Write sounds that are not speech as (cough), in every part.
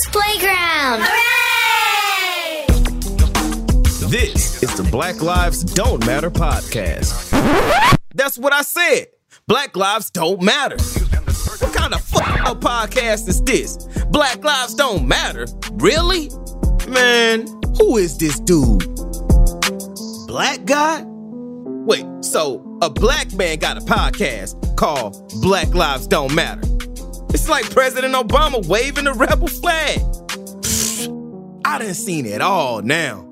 Dad's Playground. Hooray! This is the Black Lives Don't Matter podcast. That's what I said. Black lives don't matter. What kind of fuck up podcast is this? Black lives don't matter? Really? Man, who is this dude? Black guy? Wait, so a black man got a podcast called Black Lives Don't Matter. It's like President Obama waving the rebel flag. Pfft, I done seen it all now.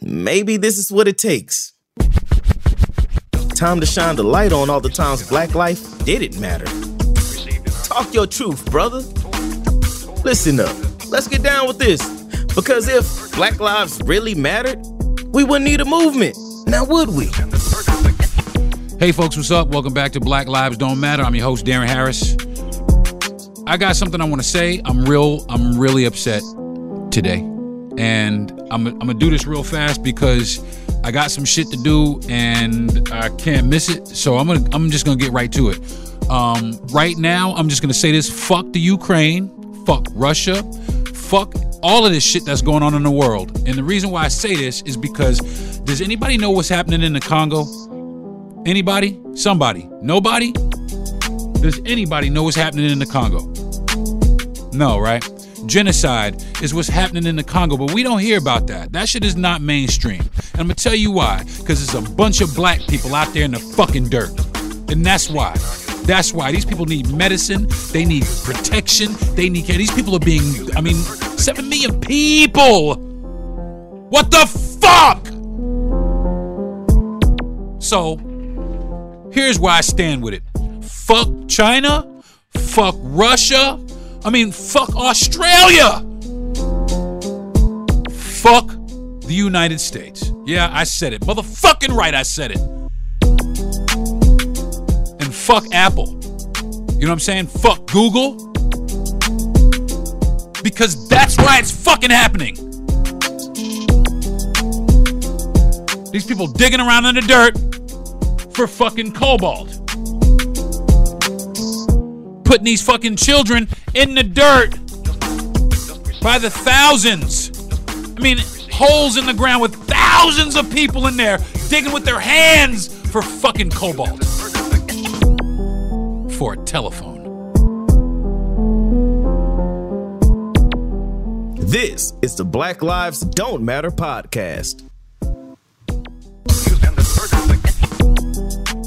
Maybe this is what it takes. Time to shine the light on all the times black life didn't matter. Talk your truth, brother. Listen up. Let's get down with this. Because if black lives really mattered, we wouldn't need a movement. Now, would we? Hey, folks, what's up? Welcome back to Black Lives Don't Matter. I'm your host, Darren Harris. I got something I want to say. I'm real. I'm really upset today, and I'm I'm gonna do this real fast because I got some shit to do and I can't miss it. So I'm gonna I'm just gonna get right to it. Um, right now, I'm just gonna say this: fuck the Ukraine, fuck Russia, fuck all of this shit that's going on in the world. And the reason why I say this is because does anybody know what's happening in the Congo? Anybody? Somebody? Nobody? Does anybody know what's happening in the Congo? No, right? Genocide is what's happening in the Congo, but we don't hear about that. That shit is not mainstream. And I'm gonna tell you why. Because there's a bunch of black people out there in the fucking dirt. And that's why. That's why. These people need medicine. They need protection. They need care. These people are being, I mean, 7 million people. What the fuck? So, here's why I stand with it. Fuck China. Fuck Russia. I mean, fuck Australia. Fuck the United States. Yeah, I said it. Motherfucking right, I said it. And fuck Apple. You know what I'm saying? Fuck Google. Because that's why it's fucking happening. These people digging around in the dirt for fucking cobalt. Putting these fucking children in the dirt by the thousands. I mean, holes in the ground with thousands of people in there digging with their hands for fucking cobalt. For a telephone. This is the Black Lives Don't Matter podcast.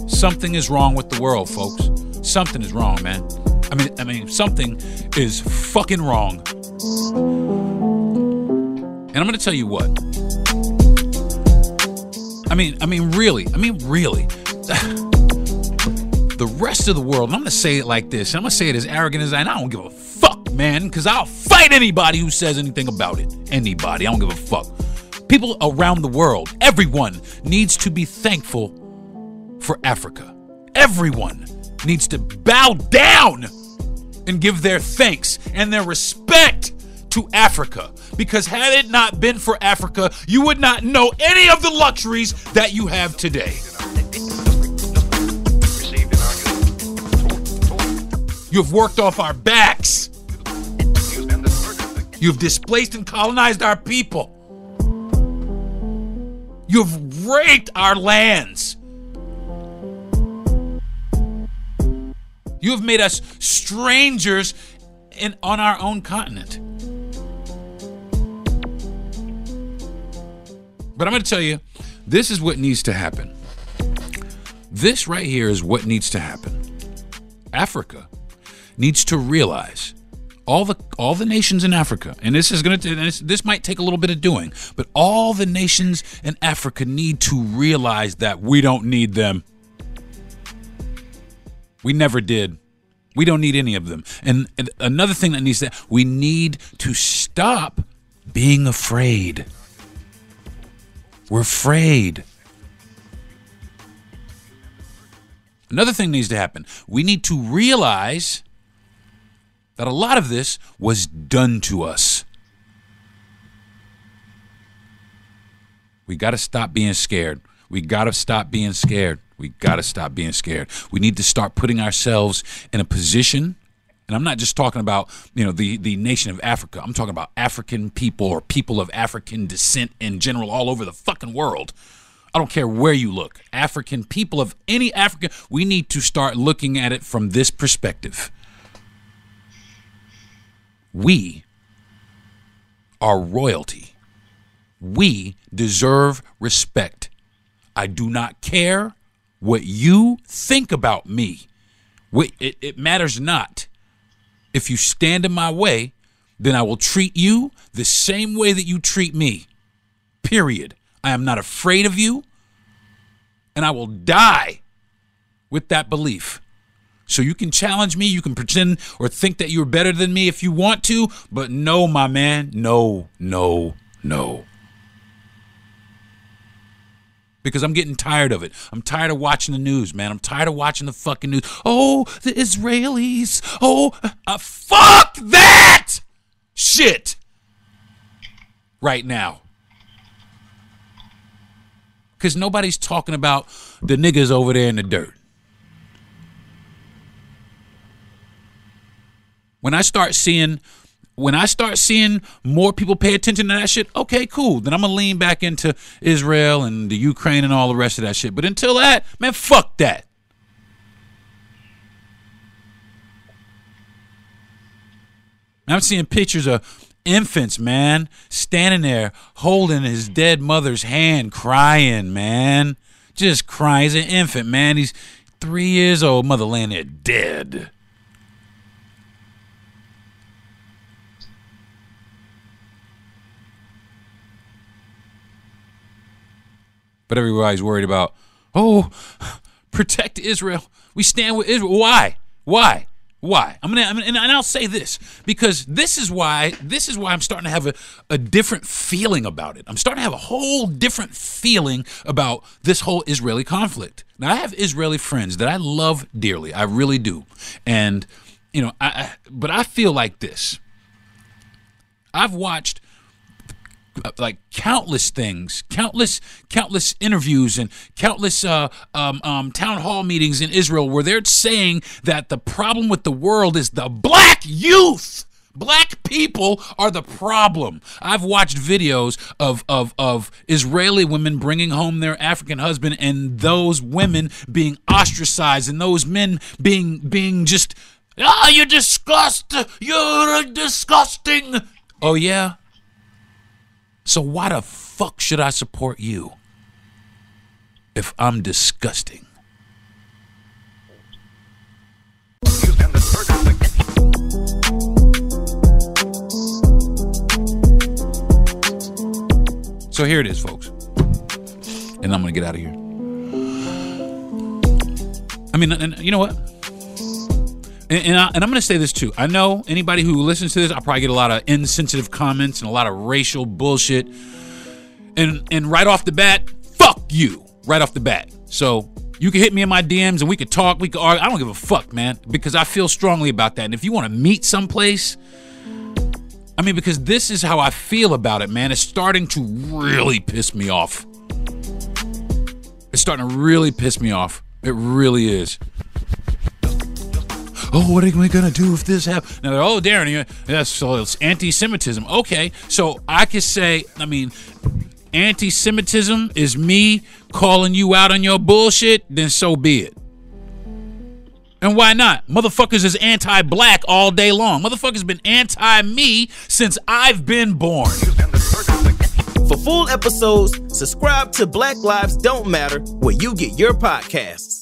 Something is wrong with the world, folks. Something is wrong, man. I mean, I mean, something is fucking wrong. And I'm gonna tell you what. I mean, I mean, really, I mean, really. (sighs) the rest of the world, I'm gonna say it like this, I'm gonna say it as arrogant as I, and I don't give a fuck, man, because I'll fight anybody who says anything about it. Anybody, I don't give a fuck. People around the world, everyone needs to be thankful for Africa. Everyone needs to bow down and give their thanks and their respect to Africa. Because had it not been for Africa, you would not know any of the luxuries that you have today. You've worked off our backs. You've displaced and colonized our people. You've raped our lands. You have made us strangers in, on our own continent. But I'm going to tell you, this is what needs to happen. This right here is what needs to happen. Africa needs to realize all the all the nations in Africa, and this is going to this, this might take a little bit of doing, but all the nations in Africa need to realize that we don't need them. We never did. We don't need any of them. And, and another thing that needs to we need to stop being afraid. We're afraid. Another thing needs to happen. We need to realize that a lot of this was done to us. We got to stop being scared. We got to stop being scared. We got to stop being scared. We need to start putting ourselves in a position And I'm not just talking about, you know, the the nation of Africa. I'm talking about African people or people of African descent in general all over the fucking world. I don't care where you look. African people of any African, we need to start looking at it from this perspective. We are royalty. We deserve respect. I do not care what you think about me. It, it matters not. If you stand in my way, then I will treat you the same way that you treat me. Period. I am not afraid of you, and I will die with that belief. So you can challenge me, you can pretend or think that you're better than me if you want to, but no, my man, no, no, no. Because I'm getting tired of it. I'm tired of watching the news, man. I'm tired of watching the fucking news. Oh, the Israelis. Oh, uh, fuck that shit right now. Because nobody's talking about the niggas over there in the dirt. When I start seeing when I start seeing more people pay attention to that shit, okay, cool. Then I'm gonna lean back into Israel and the Ukraine and all the rest of that shit. But until that, man, fuck that. I'm seeing pictures of infants, man, standing there holding his dead mother's hand, crying, man. Just crying. He's an infant, man. He's three years old, mother laying there dead. But everybody's worried about, oh, (sighs) protect Israel. We stand with Israel. Why? Why? Why? I'm gonna, I'm gonna, and I'll say this because this is why this is why I'm starting to have a, a different feeling about it. I'm starting to have a whole different feeling about this whole Israeli conflict. Now I have Israeli friends that I love dearly. I really do, and you know, I, I but I feel like this. I've watched like countless things, countless countless interviews and countless uh, um, um, town hall meetings in Israel where they're saying that the problem with the world is the black youth. Black people are the problem. I've watched videos of, of, of Israeli women bringing home their African husband and those women being ostracized and those men being being just ah you're disgusting you're disgusting. Oh yeah, so why the fuck should I support you if I'm disgusting? So here it is, folks. And I'm going to get out of here. I mean, and you know what? And, and, I, am going to say this too. I know anybody who listens to this, I probably get a lot of insensitive comments and a lot of racial bullshit. And and right off the bat, fuck you. Right off the bat. So you can hit me in my DMs and we could talk. We could argue. I don't give a fuck, man, because I feel strongly about that. And if you want to meet someplace, I mean, because this is how I feel about it, man. It's starting to really piss me off. It's starting to really piss me off. It really is oh, what are we gonna do if this happens? Now, they're, oh, Darren, that's so it's anti-Semitism. Okay, so I could say, I mean, anti-Semitism is me calling you out on your bullshit. Then so be it. And why not? Motherfuckers is anti-black all day long. Motherfuckers been anti-me since I've been born. For full episodes, subscribe to Black Lives Don't Matter where you get your podcasts.